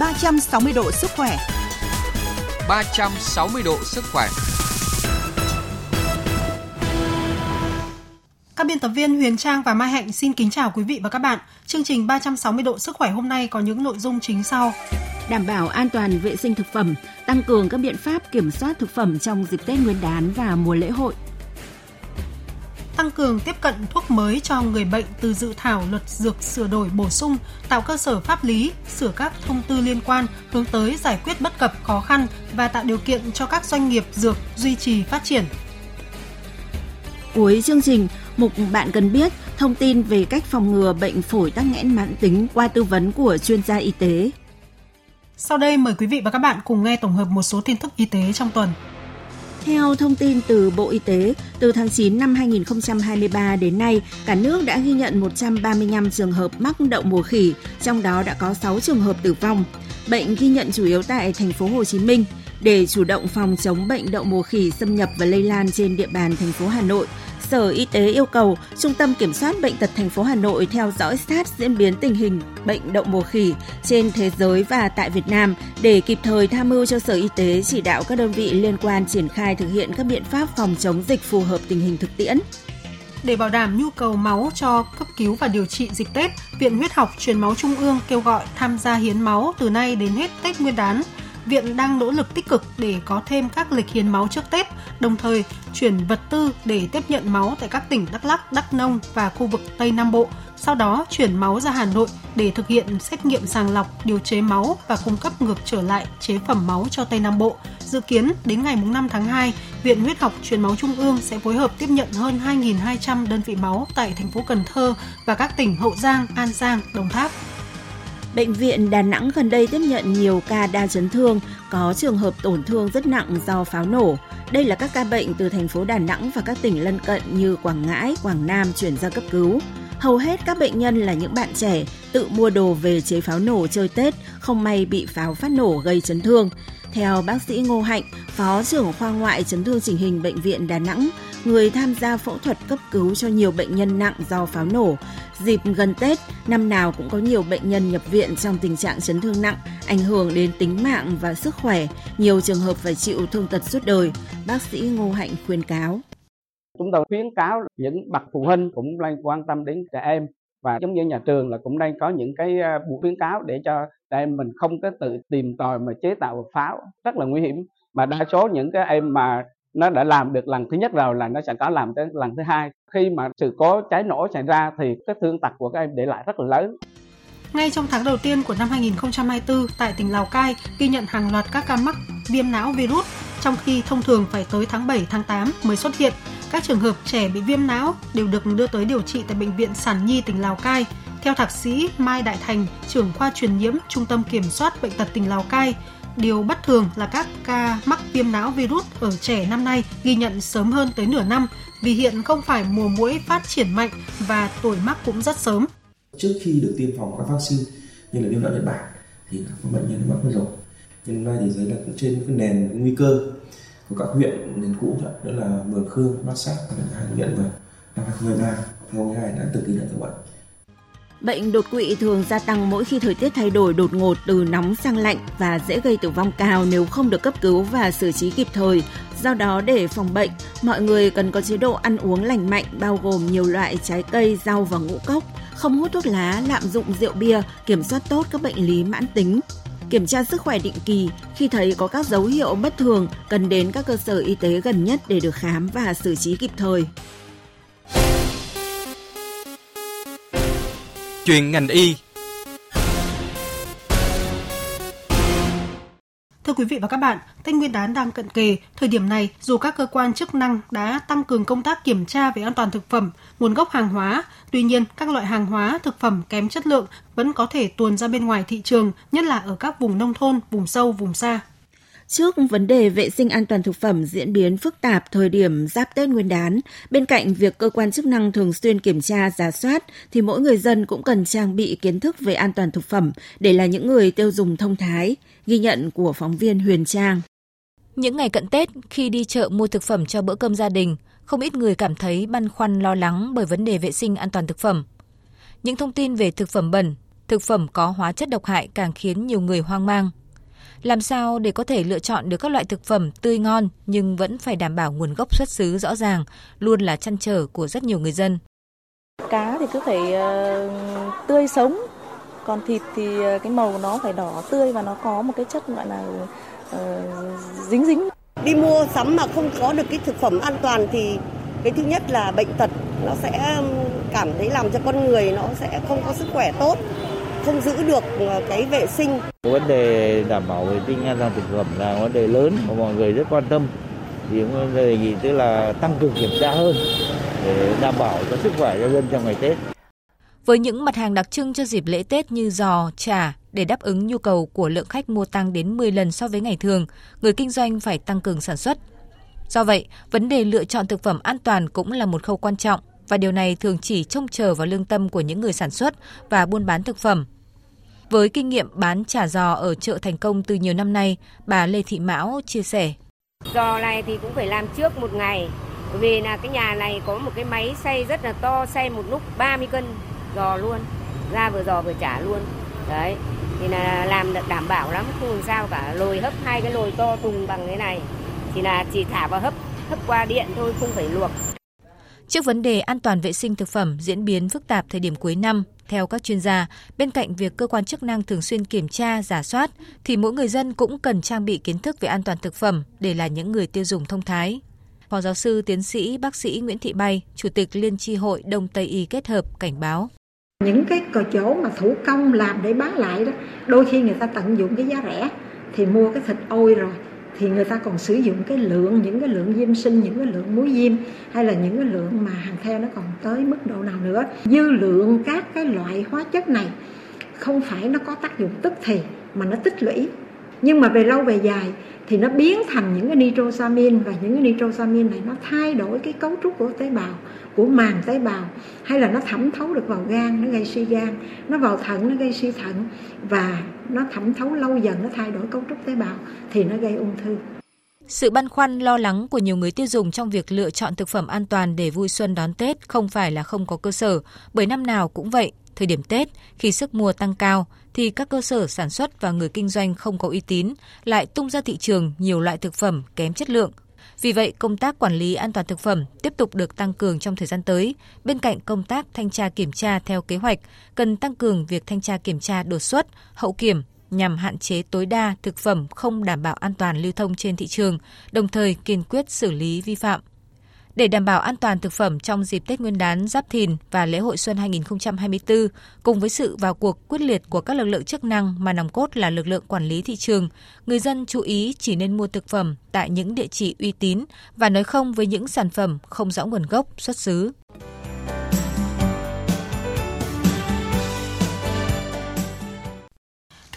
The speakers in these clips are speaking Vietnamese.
360 độ sức khỏe. 360 độ sức khỏe. Các biên tập viên Huyền Trang và Mai Hạnh xin kính chào quý vị và các bạn. Chương trình 360 độ sức khỏe hôm nay có những nội dung chính sau. Đảm bảo an toàn vệ sinh thực phẩm, tăng cường các biện pháp kiểm soát thực phẩm trong dịp Tết Nguyên đán và mùa lễ hội tăng cường tiếp cận thuốc mới cho người bệnh từ dự thảo luật dược sửa đổi bổ sung, tạo cơ sở pháp lý, sửa các thông tư liên quan hướng tới giải quyết bất cập khó khăn và tạo điều kiện cho các doanh nghiệp dược duy trì phát triển. Cuối chương trình, mục bạn cần biết thông tin về cách phòng ngừa bệnh phổi tắc nghẽn mãn tính qua tư vấn của chuyên gia y tế. Sau đây mời quý vị và các bạn cùng nghe tổng hợp một số tin tức y tế trong tuần. Theo thông tin từ Bộ Y tế, từ tháng 9 năm 2023 đến nay, cả nước đã ghi nhận 135 trường hợp mắc đậu mùa khỉ, trong đó đã có 6 trường hợp tử vong. Bệnh ghi nhận chủ yếu tại thành phố Hồ Chí Minh. Để chủ động phòng chống bệnh đậu mùa khỉ xâm nhập và lây lan trên địa bàn thành phố Hà Nội, Sở Y tế yêu cầu Trung tâm Kiểm soát Bệnh tật thành phố Hà Nội theo dõi sát diễn biến tình hình bệnh đậu mùa khỉ trên thế giới và tại Việt Nam để kịp thời tham mưu cho Sở Y tế chỉ đạo các đơn vị liên quan triển khai thực hiện các biện pháp phòng chống dịch phù hợp tình hình thực tiễn. Để bảo đảm nhu cầu máu cho cấp cứu và điều trị dịch Tết, Viện Huyết học Truyền máu Trung ương kêu gọi tham gia hiến máu từ nay đến hết Tết Nguyên đán – viện đang nỗ lực tích cực để có thêm các lịch hiến máu trước Tết, đồng thời chuyển vật tư để tiếp nhận máu tại các tỉnh Đắk Lắk, Đắk Nông và khu vực Tây Nam Bộ, sau đó chuyển máu ra Hà Nội để thực hiện xét nghiệm sàng lọc, điều chế máu và cung cấp ngược trở lại chế phẩm máu cho Tây Nam Bộ. Dự kiến đến ngày 5 tháng 2, Viện Huyết học Truyền máu Trung ương sẽ phối hợp tiếp nhận hơn 2.200 đơn vị máu tại thành phố Cần Thơ và các tỉnh Hậu Giang, An Giang, Đồng Tháp. Bệnh viện Đà Nẵng gần đây tiếp nhận nhiều ca đa chấn thương, có trường hợp tổn thương rất nặng do pháo nổ. Đây là các ca bệnh từ thành phố Đà Nẵng và các tỉnh lân cận như Quảng Ngãi, Quảng Nam chuyển ra cấp cứu. Hầu hết các bệnh nhân là những bạn trẻ tự mua đồ về chế pháo nổ chơi Tết, không may bị pháo phát nổ gây chấn thương. Theo bác sĩ Ngô Hạnh, Phó trưởng khoa ngoại chấn thương chỉnh hình Bệnh viện Đà Nẵng, người tham gia phẫu thuật cấp cứu cho nhiều bệnh nhân nặng do pháo nổ. Dịp gần Tết, năm nào cũng có nhiều bệnh nhân nhập viện trong tình trạng chấn thương nặng, ảnh hưởng đến tính mạng và sức khỏe, nhiều trường hợp phải chịu thương tật suốt đời. Bác sĩ Ngô Hạnh khuyên cáo. Chúng tôi khuyến cáo những bậc phụ huynh cũng nên quan tâm đến trẻ em và giống như nhà trường là cũng đang có những cái buổi khuyến cáo để cho trẻ em mình không có tự tìm tòi mà chế tạo pháo. Rất là nguy hiểm. Mà đa số những cái em mà nó đã làm được lần thứ nhất rồi là nó sẽ có làm tới lần thứ hai. Khi mà sự cố cháy nổ xảy ra thì cái thương tật của các em để lại rất là lớn. Ngay trong tháng đầu tiên của năm 2024 tại tỉnh Lào Cai ghi nhận hàng loạt các ca mắc viêm não virus, trong khi thông thường phải tới tháng 7, tháng 8 mới xuất hiện. Các trường hợp trẻ bị viêm não đều được đưa tới điều trị tại Bệnh viện Sản Nhi tỉnh Lào Cai. Theo thạc sĩ Mai Đại Thành, trưởng khoa truyền nhiễm Trung tâm Kiểm soát Bệnh tật tỉnh Lào Cai, Điều bất thường là các ca mắc viêm não virus ở trẻ năm nay ghi nhận sớm hơn tới nửa năm vì hiện không phải mùa muỗi phát triển mạnh và tuổi mắc cũng rất sớm. Trước khi được tiêm phòng các vaccine như là viêm não Nhật Bản thì các bệnh nhân mắc rồi. Nhưng nay thì giới là trên cái nền nguy cơ của các huyện miền cũ đó là Mường Khương, Bát Sát và hai huyện mà năm 2023, 2022 đã từng ghi nhận như vậy. Bệnh đột quỵ thường gia tăng mỗi khi thời tiết thay đổi đột ngột từ nóng sang lạnh và dễ gây tử vong cao nếu không được cấp cứu và xử trí kịp thời. Do đó để phòng bệnh, mọi người cần có chế độ ăn uống lành mạnh bao gồm nhiều loại trái cây, rau và ngũ cốc, không hút thuốc lá, lạm dụng rượu bia, kiểm soát tốt các bệnh lý mãn tính. Kiểm tra sức khỏe định kỳ, khi thấy có các dấu hiệu bất thường, cần đến các cơ sở y tế gần nhất để được khám và xử trí kịp thời. Chuyện ngành y quý vị và các bạn, Tết Nguyên đán đang cận kề. Thời điểm này, dù các cơ quan chức năng đã tăng cường công tác kiểm tra về an toàn thực phẩm, nguồn gốc hàng hóa, tuy nhiên các loại hàng hóa, thực phẩm kém chất lượng vẫn có thể tuồn ra bên ngoài thị trường, nhất là ở các vùng nông thôn, vùng sâu, vùng xa. Trước vấn đề vệ sinh an toàn thực phẩm diễn biến phức tạp thời điểm giáp Tết Nguyên đán, bên cạnh việc cơ quan chức năng thường xuyên kiểm tra, giả soát, thì mỗi người dân cũng cần trang bị kiến thức về an toàn thực phẩm để là những người tiêu dùng thông thái, ghi nhận của phóng viên Huyền Trang. Những ngày cận Tết, khi đi chợ mua thực phẩm cho bữa cơm gia đình, không ít người cảm thấy băn khoăn lo lắng bởi vấn đề vệ sinh an toàn thực phẩm. Những thông tin về thực phẩm bẩn, thực phẩm có hóa chất độc hại càng khiến nhiều người hoang mang. Làm sao để có thể lựa chọn được các loại thực phẩm tươi ngon nhưng vẫn phải đảm bảo nguồn gốc xuất xứ rõ ràng, luôn là chăn trở của rất nhiều người dân. Cá thì cứ phải uh, tươi sống, còn thịt thì ờ, cái màu nó phải đỏ tươi và nó có một cái chất gọi là uh, dính dính. Đi mua sắm mà không có được cái thực phẩm an toàn thì cái thứ nhất là bệnh tật nó sẽ cảm thấy làm cho con người nó sẽ không có sức khỏe tốt không giữ được ờ, cái vệ sinh. Vấn đề đảm bảo vệ sinh an toàn thực phẩm là vấn đề lớn mà mọi người rất quan tâm. Thì cũng đề nghị tức là tăng cường kiểm tra hơn để đảm bảo cho sức khỏe cho dân trong ngày Tết. Với những mặt hàng đặc trưng cho dịp lễ Tết như giò, chả, để đáp ứng nhu cầu của lượng khách mua tăng đến 10 lần so với ngày thường, người kinh doanh phải tăng cường sản xuất. Do vậy, vấn đề lựa chọn thực phẩm an toàn cũng là một khâu quan trọng và điều này thường chỉ trông chờ vào lương tâm của những người sản xuất và buôn bán thực phẩm. Với kinh nghiệm bán chả giò ở chợ thành công từ nhiều năm nay, bà Lê Thị Mão chia sẻ. Giò này thì cũng phải làm trước một ngày, bởi vì là cái nhà này có một cái máy xay rất là to, xay một lúc 30 cân giò luôn, ra vừa giò vừa chả luôn. Đấy, thì là làm được đảm bảo lắm, không làm sao cả. Lồi hấp hai cái lồi to tùng bằng thế này, thì là chỉ thả vào hấp, hấp qua điện thôi, không phải luộc. Trước vấn đề an toàn vệ sinh thực phẩm diễn biến phức tạp thời điểm cuối năm, theo các chuyên gia, bên cạnh việc cơ quan chức năng thường xuyên kiểm tra, giả soát, thì mỗi người dân cũng cần trang bị kiến thức về an toàn thực phẩm để là những người tiêu dùng thông thái. Phó giáo sư tiến sĩ bác sĩ Nguyễn Thị Bay, Chủ tịch Liên tri hội Đông Tây Y kết hợp cảnh báo. Những cái cờ chỗ mà thủ công làm để bán lại đó, đôi khi người ta tận dụng cái giá rẻ thì mua cái thịt ôi rồi thì người ta còn sử dụng cái lượng, những cái lượng diêm sinh, những cái lượng muối diêm, hay là những cái lượng mà hàng theo nó còn tới mức độ nào nữa. Dư lượng các cái loại hóa chất này không phải nó có tác dụng tức thì, mà nó tích lũy. Nhưng mà về lâu về dài thì nó biến thành những cái nitrosamin và những cái nitrosamin này nó thay đổi cái cấu trúc của tế bào của màng tế bào hay là nó thẩm thấu được vào gan nó gây suy gan nó vào thận nó gây suy thận và nó thẩm thấu lâu dần nó thay đổi cấu trúc tế bào thì nó gây ung thư sự băn khoăn lo lắng của nhiều người tiêu dùng trong việc lựa chọn thực phẩm an toàn để vui xuân đón Tết không phải là không có cơ sở, bởi năm nào cũng vậy, thời điểm Tết, khi sức mua tăng cao, thì các cơ sở sản xuất và người kinh doanh không có uy tín lại tung ra thị trường nhiều loại thực phẩm kém chất lượng. Vì vậy, công tác quản lý an toàn thực phẩm tiếp tục được tăng cường trong thời gian tới. Bên cạnh công tác thanh tra kiểm tra theo kế hoạch, cần tăng cường việc thanh tra kiểm tra đột xuất, hậu kiểm nhằm hạn chế tối đa thực phẩm không đảm bảo an toàn lưu thông trên thị trường, đồng thời kiên quyết xử lý vi phạm. Để đảm bảo an toàn thực phẩm trong dịp Tết Nguyên đán Giáp Thìn và lễ hội xuân 2024, cùng với sự vào cuộc quyết liệt của các lực lượng chức năng mà nòng cốt là lực lượng quản lý thị trường, người dân chú ý chỉ nên mua thực phẩm tại những địa chỉ uy tín và nói không với những sản phẩm không rõ nguồn gốc, xuất xứ.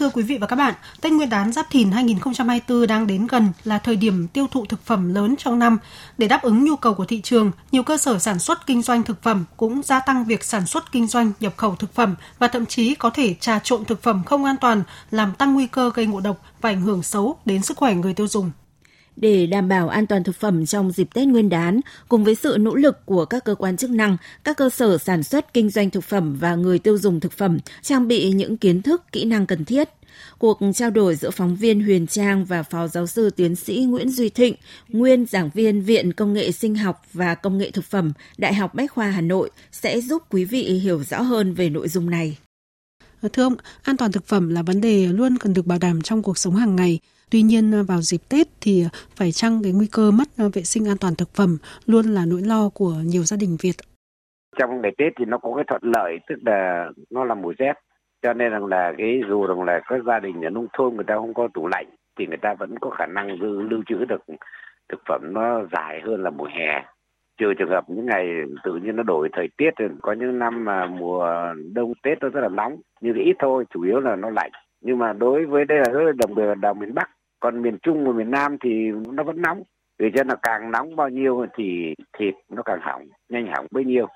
Thưa quý vị và các bạn, Tết Nguyên đán Giáp Thìn 2024 đang đến gần là thời điểm tiêu thụ thực phẩm lớn trong năm. Để đáp ứng nhu cầu của thị trường, nhiều cơ sở sản xuất kinh doanh thực phẩm cũng gia tăng việc sản xuất kinh doanh nhập khẩu thực phẩm và thậm chí có thể trà trộn thực phẩm không an toàn, làm tăng nguy cơ gây ngộ độc và ảnh hưởng xấu đến sức khỏe người tiêu dùng để đảm bảo an toàn thực phẩm trong dịp Tết Nguyên đán, cùng với sự nỗ lực của các cơ quan chức năng, các cơ sở sản xuất kinh doanh thực phẩm và người tiêu dùng thực phẩm trang bị những kiến thức, kỹ năng cần thiết. Cuộc trao đổi giữa phóng viên Huyền Trang và Phó Giáo sư Tiến sĩ Nguyễn Duy Thịnh, nguyên giảng viên Viện Công nghệ Sinh học và Công nghệ Thực phẩm, Đại học Bách khoa Hà Nội sẽ giúp quý vị hiểu rõ hơn về nội dung này. Thưa ông, an toàn thực phẩm là vấn đề luôn cần được bảo đảm trong cuộc sống hàng ngày. Tuy nhiên à, vào dịp Tết thì à, phải chăng cái nguy cơ mất à, vệ sinh an toàn thực phẩm luôn là nỗi lo của nhiều gia đình Việt. Trong ngày Tết thì nó có cái thuận lợi tức là nó là mùa rét cho nên rằng là cái dù rằng là các gia đình ở nông thôn người ta không có tủ lạnh thì người ta vẫn có khả năng lưu, lưu trữ được thực phẩm nó dài hơn là mùa hè trừ trường hợp những ngày tự nhiên nó đổi thời tiết có những năm mà mùa đông tết nó rất là nóng nhưng ít thôi chủ yếu là nó lạnh nhưng mà đối với đây là rất là đồng bào đồng miền bắc còn miền trung và miền nam thì nó vẫn nóng. Vì cho là càng nóng bao nhiêu thì thịt nó càng hỏng nhanh hỏng bấy nhiêu.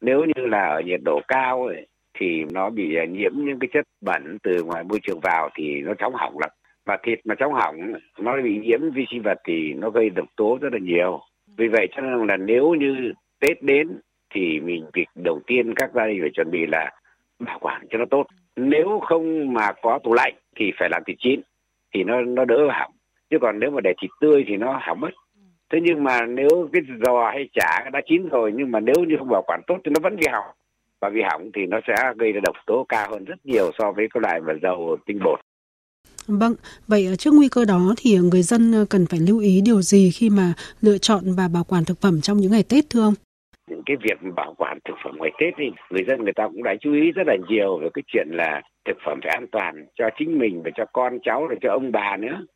Nếu như là ở nhiệt độ cao ấy, thì nó bị à, nhiễm những cái chất bẩn từ ngoài môi trường vào thì nó chóng hỏng lắm. Và thịt mà chóng hỏng nó bị nhiễm vi sinh vật thì nó gây độc tố rất là nhiều. Vì vậy cho nên là nếu như tết đến thì mình việc đầu tiên các gia đình phải chuẩn bị là bảo quản cho nó tốt. Nếu không mà có tủ lạnh thì phải làm thịt chín thì nó nó đỡ hỏng. Chứ còn nếu mà để thịt tươi thì nó hỏng mất. Thế nhưng mà nếu cái giò hay chả đã chín rồi nhưng mà nếu như không bảo quản tốt thì nó vẫn bị hỏng. Và bị hỏng thì nó sẽ gây ra độc tố cao hơn rất nhiều so với cái loại mà dầu tinh bột. Vâng, vậy trước nguy cơ đó thì người dân cần phải lưu ý điều gì khi mà lựa chọn và bảo quản thực phẩm trong những ngày Tết thưa ông? những cái việc bảo quản thực phẩm ngày Tết thì người dân người ta cũng đã chú ý rất là nhiều về cái chuyện là thực phẩm phải an toàn cho chính mình và cho con cháu và cho ông bà nữa.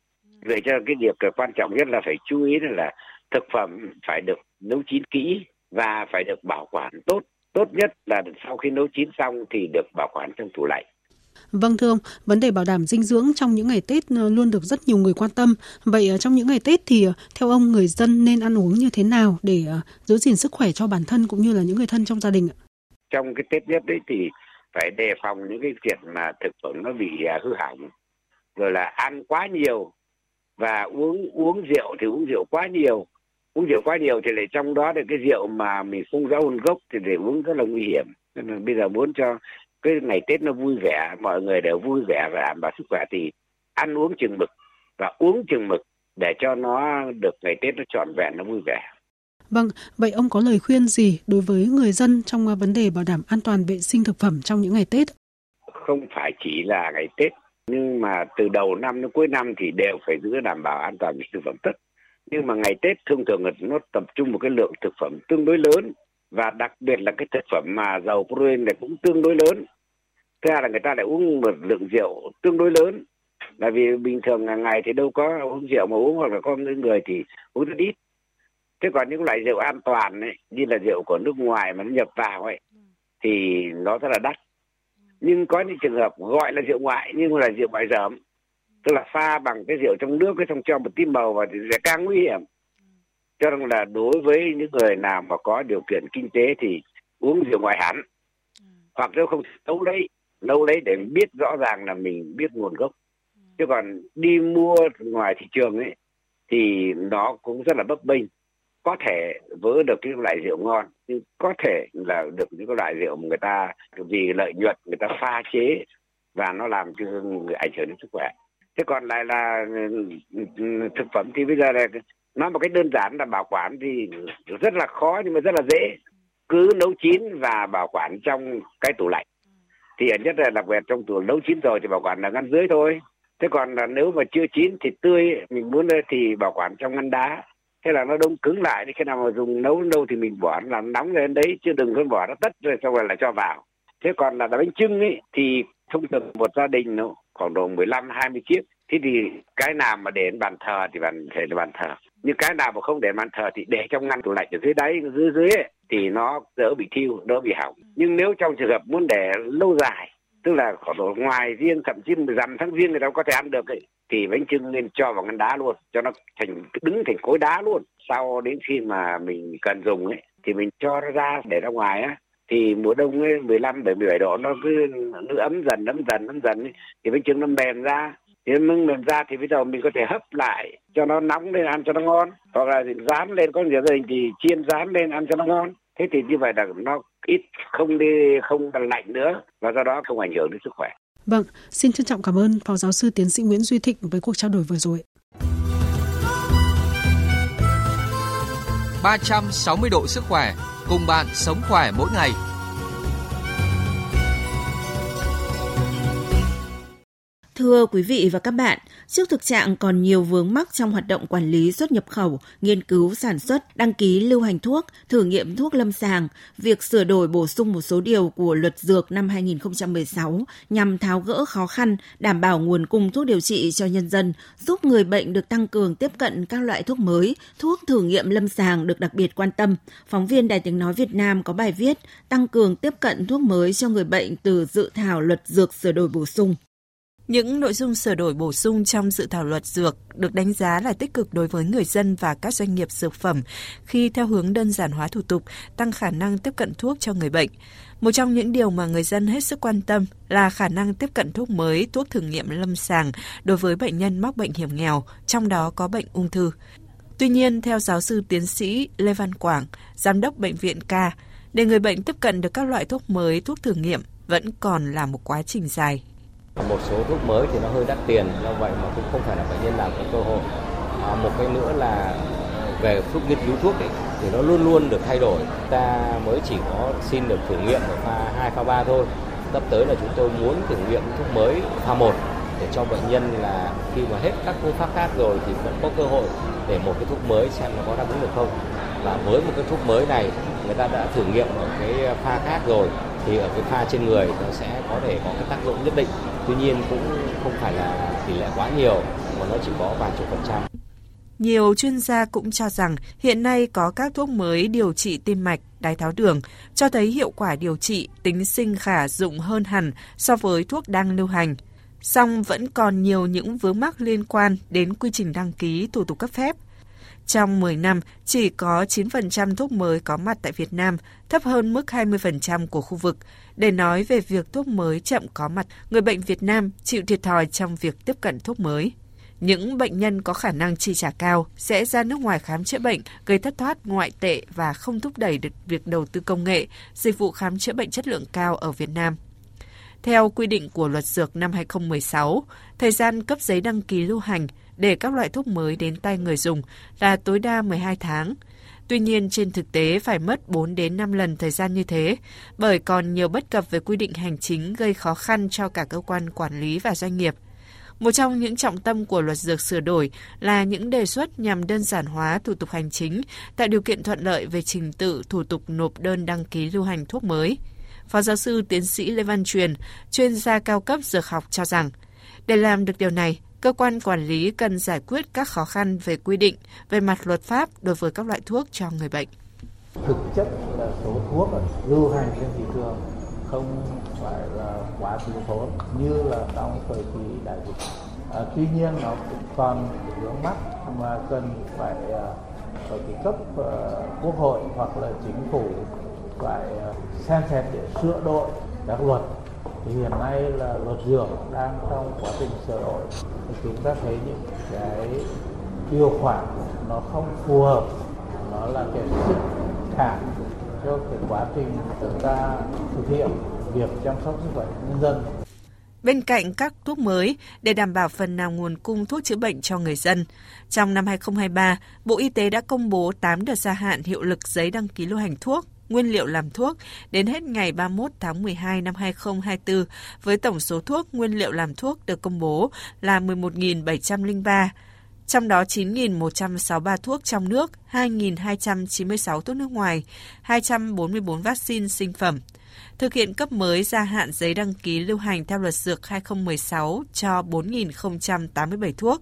Vậy cho cái việc quan trọng nhất là phải chú ý là thực phẩm phải được nấu chín kỹ và phải được bảo quản tốt. Tốt nhất là sau khi nấu chín xong thì được bảo quản trong tủ lạnh. Vâng thưa ông, vấn đề bảo đảm dinh dưỡng trong những ngày Tết ờ, luôn được rất nhiều người quan tâm. Vậy ờ, trong những ngày Tết thì ờ, theo ông người dân nên ăn uống như thế nào để giữ gìn sức khỏe cho bản thân cũng như là những người thân trong gia đình ạ? Trong cái Tết nhất đấy thì phải đề phòng những cái chuyện mà thực phẩm nó bị à, hư hỏng. Rồi là ăn quá nhiều và uống uống rượu thì uống rượu quá nhiều. Uống rượu quá nhiều thì lại trong đó thì cái rượu mà mình không rõ nguồn gốc thì để uống rất là nguy hiểm. Nên là bây giờ muốn cho cái ngày Tết nó vui vẻ, mọi người đều vui vẻ và đảm bảo sức khỏe thì ăn uống chừng mực và uống chừng mực để cho nó được ngày Tết nó trọn vẹn nó vui vẻ. Vâng, vậy ông có lời khuyên gì đối với người dân trong à, vấn đề bảo đảm an toàn vệ sinh thực phẩm trong những ngày Tết? Không phải chỉ là ngày Tết, nhưng mà từ đầu năm đến cuối năm thì đều phải giữ đảm bảo an toàn vệ sinh thực phẩm tất. Nhưng mà ngày Tết thông thường nó tập trung một cái lượng thực phẩm tương đối lớn và đặc biệt là cái thực phẩm mà giàu protein này cũng tương đối lớn thứ hai là người ta lại uống một lượng rượu tương đối lớn là vì bình thường ngày thì đâu có uống rượu mà uống hoặc là có những người thì uống rất ít thế còn những loại rượu an toàn ấy như là rượu của nước ngoài mà nó nhập vào ấy thì nó rất là đắt. Nhưng có những trường hợp gọi là rượu ngoại nhưng là rượu ngoại dởm. Tức là pha bằng cái rượu trong nước cái xong cho một tí màu vào thì sẽ càng nguy hiểm. Cho nên là đối với những người nào mà có điều kiện kinh tế thì uống rượu ngoại hẳn. Hoặc nếu không nấu lấy nấu lấy để biết rõ ràng là mình biết nguồn gốc. Chứ còn đi mua ngoài thị trường ấy thì nó cũng rất là bấp bênh có thể vỡ được cái loại rượu ngon, nhưng có thể là được những cái loại rượu mà người ta, vì lợi nhuận người ta pha chế và nó làm cho người ảnh hưởng đến sức khỏe. Thế còn lại là ừ, thực phẩm thì bây giờ là nói một cách đơn giản là bảo quản thì rất là khó nhưng mà rất là dễ. Cứ nấu chín và bảo quản trong cái tủ lạnh. Thì ở nhất là đặc biệt trong tủ nấu chín rồi thì bảo quản là ngăn dưới thôi. Thế còn là nếu mà chưa chín thì tươi, mình muốn thì bảo quản trong ngăn đá thế là nó đông cứng lại thì khi nào mà dùng nấu đâu thì mình bỏ làm nóng lên đấy chứ đừng có bỏ nó tất rồi xong rồi lại cho vào. Thế còn là bánh trưng ấy thì thông thường một gia đình nó khoảng độ 15 20 chiếc. Thế thì cái nào mà để bàn thờ thì bàn thể là bàn thờ. Nhưng cái nào mà không để bàn thờ thì để trong ngăn tủ lạnh ở dưới đáy dưới dưới ấy, thì nó đỡ bị thiêu đỡ bị hỏng. Nhưng nếu trong trường hợp muốn để lâu dài tức là khoảng độ ngoài riêng thậm chí dằm tháng riêng người ta có thể ăn được ấy, thì bánh trưng nên cho vào ngăn đá luôn cho nó thành đứng thành khối đá luôn. Sau đến khi mà mình cần dùng ấy thì mình cho nó ra để ra ngoài á. Thì mùa đông ấy 15 17 độ nó cứ nó ấm dần ấm dần ấm dần ấy, thì bánh trưng nó mềm ra. Thì nó mềm ra thì bây giờ mình có thể hấp lại cho nó nóng lên ăn cho nó ngon. Hoặc là rán lên có nhiều gia đình thì chiên rán lên ăn cho nó ngon. Thế thì như vậy là nó ít không đi không lạnh nữa. Và do đó không ảnh hưởng đến sức khỏe. Vâng, xin trân trọng cảm ơn Phó Giáo sư Tiến sĩ Nguyễn Duy Thịnh với cuộc trao đổi vừa rồi. 360 độ sức khỏe, cùng bạn sống khỏe mỗi ngày. Thưa quý vị và các bạn, trước thực trạng còn nhiều vướng mắc trong hoạt động quản lý xuất nhập khẩu, nghiên cứu sản xuất, đăng ký lưu hành thuốc, thử nghiệm thuốc lâm sàng, việc sửa đổi bổ sung một số điều của luật dược năm 2016 nhằm tháo gỡ khó khăn, đảm bảo nguồn cung thuốc điều trị cho nhân dân, giúp người bệnh được tăng cường tiếp cận các loại thuốc mới, thuốc thử nghiệm lâm sàng được đặc biệt quan tâm. Phóng viên Đài Tiếng Nói Việt Nam có bài viết tăng cường tiếp cận thuốc mới cho người bệnh từ dự thảo luật dược sửa đổi bổ sung. Những nội dung sửa đổi bổ sung trong dự thảo luật dược được đánh giá là tích cực đối với người dân và các doanh nghiệp dược phẩm khi theo hướng đơn giản hóa thủ tục, tăng khả năng tiếp cận thuốc cho người bệnh. Một trong những điều mà người dân hết sức quan tâm là khả năng tiếp cận thuốc mới, thuốc thử nghiệm lâm sàng đối với bệnh nhân mắc bệnh hiểm nghèo, trong đó có bệnh ung thư. Tuy nhiên, theo giáo sư tiến sĩ Lê Văn Quảng, giám đốc bệnh viện ca, để người bệnh tiếp cận được các loại thuốc mới, thuốc thử nghiệm vẫn còn là một quá trình dài. Một số thuốc mới thì nó hơi đắt tiền, do vậy mà cũng không phải là bệnh nhân nào có cơ hội. À, một cái nữa là về thuốc nghiên cứu thuốc ấy, thì nó luôn luôn được thay đổi. Ta mới chỉ có xin được thử nghiệm ở pha 2, pha 3 thôi. Sắp tới là chúng tôi muốn thử nghiệm thuốc mới pha 1 để cho bệnh nhân là khi mà hết các phương pháp khác rồi thì vẫn có cơ hội để một cái thuốc mới xem nó có đáp ứng được không. Và với một cái thuốc mới này người ta đã thử nghiệm ở cái pha khác rồi thì ở cái pha trên người nó sẽ có thể có cái tác dụng nhất định. Tuy nhiên cũng không phải là tỷ lệ quá nhiều mà nó chỉ có vài chục phần trăm. Nhiều chuyên gia cũng cho rằng hiện nay có các thuốc mới điều trị tim mạch, đái tháo đường, cho thấy hiệu quả điều trị tính sinh khả dụng hơn hẳn so với thuốc đang lưu hành. Song vẫn còn nhiều những vướng mắc liên quan đến quy trình đăng ký thủ tục cấp phép. Trong 10 năm, chỉ có 9% thuốc mới có mặt tại Việt Nam, thấp hơn mức 20% của khu vực. Để nói về việc thuốc mới chậm có mặt, người bệnh Việt Nam chịu thiệt thòi trong việc tiếp cận thuốc mới. Những bệnh nhân có khả năng chi trả cao sẽ ra nước ngoài khám chữa bệnh, gây thất thoát ngoại tệ và không thúc đẩy được việc đầu tư công nghệ, dịch vụ khám chữa bệnh chất lượng cao ở Việt Nam. Theo quy định của luật dược năm 2016, thời gian cấp giấy đăng ký lưu hành để các loại thuốc mới đến tay người dùng là tối đa 12 tháng. Tuy nhiên, trên thực tế phải mất 4 đến 5 lần thời gian như thế, bởi còn nhiều bất cập về quy định hành chính gây khó khăn cho cả cơ quan quản lý và doanh nghiệp. Một trong những trọng tâm của luật dược sửa đổi là những đề xuất nhằm đơn giản hóa thủ tục hành chính, tạo điều kiện thuận lợi về trình tự thủ tục nộp đơn đăng ký lưu hành thuốc mới. Phó giáo sư tiến sĩ Lê Văn Truyền, chuyên gia cao cấp dược học cho rằng, để làm được điều này, cơ quan quản lý cần giải quyết các khó khăn về quy định, về mặt luật pháp đối với các loại thuốc cho người bệnh. Thực chất là số thuốc lưu hành trên thị trường không phải là quá thiếu thốn như là trong thời kỳ đại dịch. À, tuy nhiên nó cũng còn vướng mắt mà cần phải à, ở cái cấp uh, quốc hội hoặc là chính phủ phải ờ, xem xét để sửa đổi các luật. Thì hiện nay là luật dược đang trong quá trình sửa đổi. Thì chúng ta thấy những cái điều khoản nó không phù hợp nó là cái sức cản cho cái quá trình chúng ta thực hiện việc chăm sóc sức khỏe nhân dân. Bên cạnh các thuốc mới để đảm bảo phần nào nguồn cung thuốc chữa bệnh cho người dân, trong năm 2023, Bộ Y tế đã công bố 8 đợt gia hạn hiệu lực giấy đăng ký lưu hành thuốc, nguyên liệu làm thuốc đến hết ngày 31 tháng 12 năm 2024 với tổng số thuốc nguyên liệu làm thuốc được công bố là 11.703 trong đó 9.163 thuốc trong nước, 2.296 thuốc nước ngoài, 244 vaccine sinh phẩm. Thực hiện cấp mới gia hạn giấy đăng ký lưu hành theo luật dược 2016 cho 4.087 thuốc.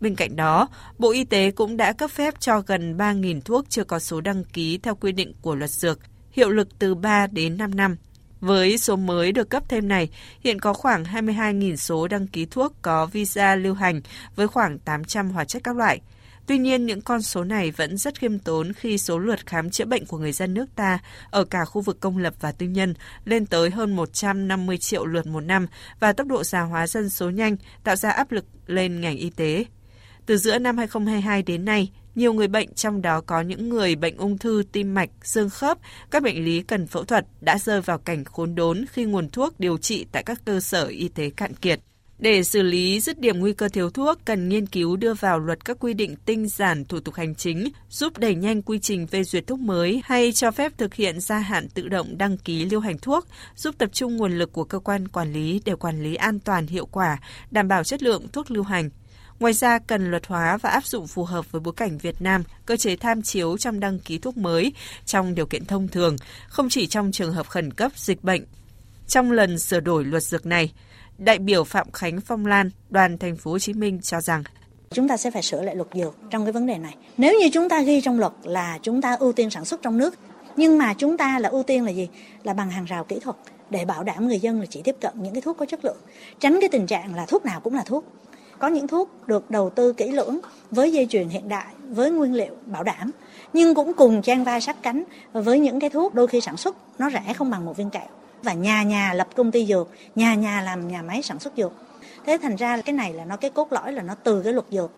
Bên cạnh đó, Bộ Y tế cũng đã cấp phép cho gần 3.000 thuốc chưa có số đăng ký theo quy định của luật dược, hiệu lực từ 3 đến 5 năm. Với số mới được cấp thêm này, hiện có khoảng 22.000 số đăng ký thuốc có visa lưu hành với khoảng 800 hóa chất các loại. Tuy nhiên, những con số này vẫn rất khiêm tốn khi số lượt khám chữa bệnh của người dân nước ta ở cả khu vực công lập và tư nhân lên tới hơn 150 triệu lượt một năm và tốc độ già hóa dân số nhanh tạo ra áp lực lên ngành y tế. Từ giữa năm 2022 đến nay, nhiều người bệnh trong đó có những người bệnh ung thư tim mạch, xương khớp, các bệnh lý cần phẫu thuật đã rơi vào cảnh khốn đốn khi nguồn thuốc điều trị tại các cơ sở y tế cạn kiệt. Để xử lý dứt điểm nguy cơ thiếu thuốc, cần nghiên cứu đưa vào luật các quy định tinh giản thủ tục hành chính, giúp đẩy nhanh quy trình phê duyệt thuốc mới hay cho phép thực hiện gia hạn tự động đăng ký lưu hành thuốc, giúp tập trung nguồn lực của cơ quan quản lý để quản lý an toàn hiệu quả, đảm bảo chất lượng thuốc lưu hành. Ngoài ra, cần luật hóa và áp dụng phù hợp với bối cảnh Việt Nam, cơ chế tham chiếu trong đăng ký thuốc mới trong điều kiện thông thường, không chỉ trong trường hợp khẩn cấp dịch bệnh. Trong lần sửa đổi luật dược này, đại biểu Phạm Khánh Phong Lan, đoàn thành phố Hồ Chí Minh cho rằng chúng ta sẽ phải sửa lại luật dược trong cái vấn đề này. Nếu như chúng ta ghi trong luật là chúng ta ưu tiên sản xuất trong nước, nhưng mà chúng ta là ưu tiên là gì? Là bằng hàng rào kỹ thuật để bảo đảm người dân là chỉ tiếp cận những cái thuốc có chất lượng, tránh cái tình trạng là thuốc nào cũng là thuốc có những thuốc được đầu tư kỹ lưỡng với dây chuyền hiện đại, với nguyên liệu bảo đảm, nhưng cũng cùng trang vai sát cánh với những cái thuốc đôi khi sản xuất nó rẻ không bằng một viên kẹo và nhà nhà lập công ty dược, nhà nhà làm nhà máy sản xuất dược. Thế thành ra cái này là nó cái cốt lõi là nó từ cái luật dược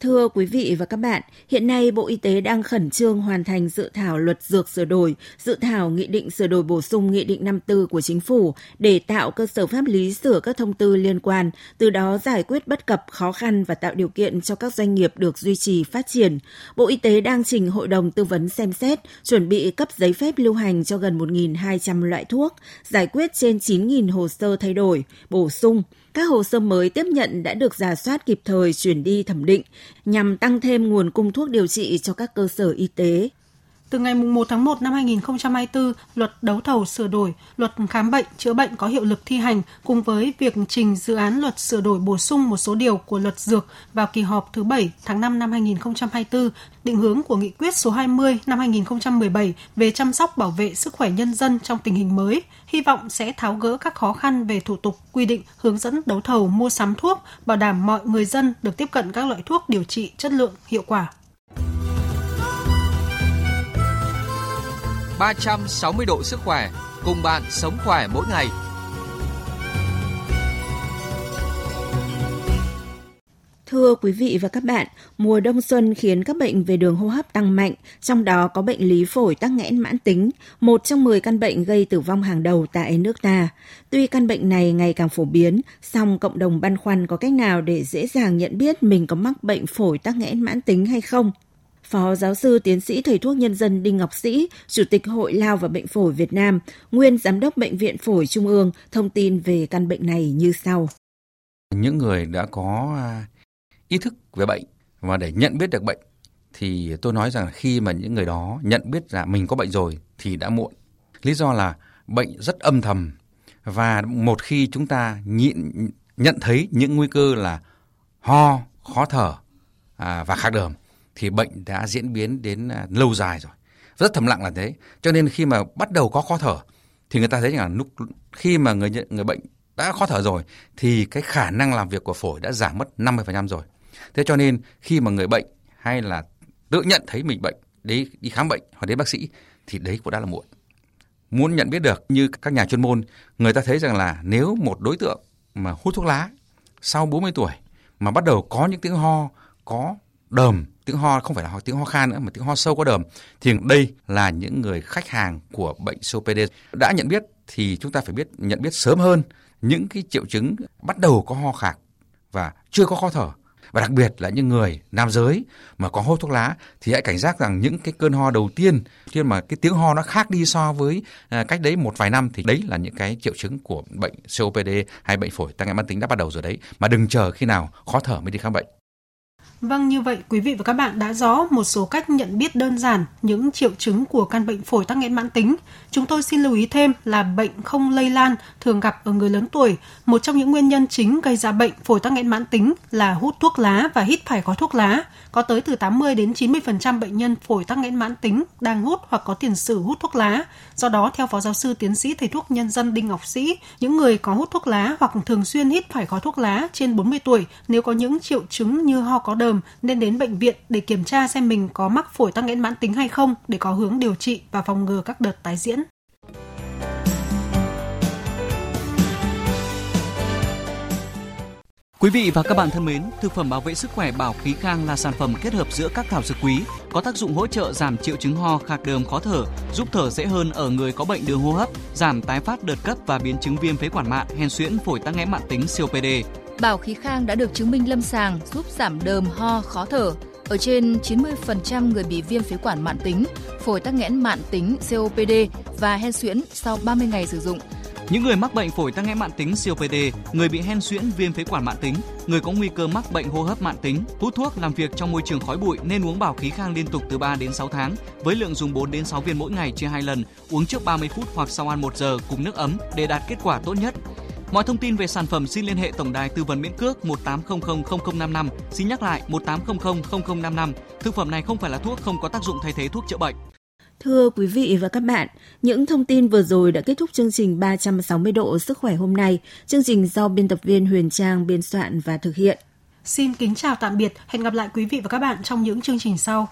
Thưa quý vị và các bạn, hiện nay Bộ Y tế đang khẩn trương hoàn thành dự thảo luật dược sửa đổi, dự thảo nghị định sửa đổi bổ sung nghị định 54 của chính phủ để tạo cơ sở pháp lý sửa các thông tư liên quan, từ đó giải quyết bất cập khó khăn và tạo điều kiện cho các doanh nghiệp được duy trì phát triển. Bộ Y tế đang trình Hội đồng tư vấn xem xét, chuẩn bị cấp giấy phép lưu hành cho gần 1.200 loại thuốc, giải quyết trên 9.000 hồ sơ thay đổi, bổ sung, các hồ sơ mới tiếp nhận đã được giả soát kịp thời, chuyển đi thẩm định, nhằm tăng thêm nguồn cung thuốc điều trị cho các cơ sở y tế. Từ ngày 1 tháng 1 năm 2024, luật đấu thầu sửa đổi, luật khám bệnh, chữa bệnh có hiệu lực thi hành cùng với việc trình dự án luật sửa đổi bổ sung một số điều của luật dược vào kỳ họp thứ 7 tháng 5 năm 2024, định hướng của nghị quyết số 20 năm 2017 về chăm sóc bảo vệ sức khỏe nhân dân trong tình hình mới, hy vọng sẽ tháo gỡ các khó khăn về thủ tục, quy định, hướng dẫn đấu thầu mua sắm thuốc, bảo đảm mọi người dân được tiếp cận các loại thuốc điều trị chất lượng, hiệu quả. 360 độ sức khỏe, cùng bạn sống khỏe mỗi ngày. Thưa quý vị và các bạn, mùa đông xuân khiến các bệnh về đường hô hấp tăng mạnh, trong đó có bệnh lý phổi tắc nghẽn mãn tính, một trong 10 căn bệnh gây tử vong hàng đầu tại nước ta. Tuy căn bệnh này ngày càng phổ biến, song cộng đồng băn khoăn có cách nào để dễ dàng nhận biết mình có mắc bệnh phổi tắc nghẽn mãn tính hay không? Phó giáo sư tiến sĩ thầy thuốc nhân dân Đinh Ngọc Sĩ, Chủ tịch Hội Lao và Bệnh phổi Việt Nam, nguyên Giám đốc Bệnh viện Phổi Trung ương, thông tin về căn bệnh này như sau. Những người đã có à, ý thức về bệnh và để nhận biết được bệnh thì tôi nói rằng khi mà những người đó nhận biết là mình có bệnh rồi thì đã muộn. Lý do là bệnh rất âm thầm và một khi chúng ta nhịn nhận thấy những nguy cơ là ho, khó thở à, và khạc đờm thì bệnh đã diễn biến đến à, lâu dài rồi. Rất thầm lặng là thế. Cho nên khi mà bắt đầu có khó thở, thì người ta thấy là lúc, khi mà người người bệnh đã khó thở rồi, thì cái khả năng làm việc của phổi đã giảm mất 50% rồi. Thế cho nên khi mà người bệnh hay là tự nhận thấy mình bệnh, đi đi khám bệnh hoặc đến bác sĩ, thì đấy cũng đã là muộn. Muốn nhận biết được như các nhà chuyên môn, người ta thấy rằng là nếu một đối tượng mà hút thuốc lá sau 40 tuổi mà bắt đầu có những tiếng ho, có đờm tiếng ho không phải là ho tiếng ho khan nữa mà tiếng ho sâu có đờm thì đây là những người khách hàng của bệnh COPD đã nhận biết thì chúng ta phải biết nhận biết sớm hơn những cái triệu chứng bắt đầu có ho khạc và chưa có khó thở. Và đặc biệt là những người nam giới mà có hút thuốc lá thì hãy cảnh giác rằng những cái cơn ho đầu tiên khi mà cái tiếng ho nó khác đi so với à, cách đấy một vài năm thì đấy là những cái triệu chứng của bệnh COPD hay bệnh phổi. Tăng nghẽn mãn tính đã bắt đầu rồi đấy. Mà đừng chờ khi nào khó thở mới đi khám bệnh. Vâng, như vậy quý vị và các bạn đã rõ một số cách nhận biết đơn giản những triệu chứng của căn bệnh phổi tắc nghẽn mãn tính. Chúng tôi xin lưu ý thêm là bệnh không lây lan thường gặp ở người lớn tuổi. Một trong những nguyên nhân chính gây ra bệnh phổi tắc nghẽn mãn tính là hút thuốc lá và hít phải khói thuốc lá. Có tới từ 80 đến 90% bệnh nhân phổi tắc nghẽn mãn tính đang hút hoặc có tiền sử hút thuốc lá. Do đó, theo Phó Giáo sư Tiến sĩ Thầy thuốc Nhân dân Đinh Ngọc Sĩ, những người có hút thuốc lá hoặc thường xuyên hít phải khói thuốc lá trên 40 tuổi nếu có những triệu chứng như ho có đờm nên đến bệnh viện để kiểm tra xem mình có mắc phổi tắc nghẽn mãn tính hay không để có hướng điều trị và phòng ngừa các đợt tái diễn. Quý vị và các bạn thân mến, thực phẩm bảo vệ sức khỏe Bảo Khí Khang là sản phẩm kết hợp giữa các thảo dược quý, có tác dụng hỗ trợ giảm triệu chứng ho, khạc đờm, khó thở, giúp thở dễ hơn ở người có bệnh đường hô hấp, giảm tái phát đợt cấp và biến chứng viêm phế quản mạn, hen suyễn, phổi tắc nghẽn mãn tính COPD. Bảo Khí Khang đã được chứng minh lâm sàng giúp giảm đờm, ho, khó thở ở trên 90% người bị viêm phế quản mạn tính, phổi tắc nghẽn mạn tính COPD và hen suyễn sau 30 ngày sử dụng. Những người mắc bệnh phổi tắc nghẽn mạn tính COPD, người bị hen suyễn viêm phế quản mạn tính, người có nguy cơ mắc bệnh hô hấp mạn tính, hút thuốc làm việc trong môi trường khói bụi nên uống bảo khí khang liên tục từ 3 đến 6 tháng với lượng dùng 4 đến 6 viên mỗi ngày chia 2 lần, uống trước 30 phút hoặc sau ăn 1 giờ cùng nước ấm để đạt kết quả tốt nhất. Mọi thông tin về sản phẩm xin liên hệ tổng đài tư vấn miễn cước 1800 0055. Xin nhắc lại 1800 0055. Thực phẩm này không phải là thuốc không có tác dụng thay thế thuốc chữa bệnh. Thưa quý vị và các bạn, những thông tin vừa rồi đã kết thúc chương trình 360 độ sức khỏe hôm nay. Chương trình do biên tập viên Huyền Trang biên soạn và thực hiện. Xin kính chào tạm biệt, hẹn gặp lại quý vị và các bạn trong những chương trình sau.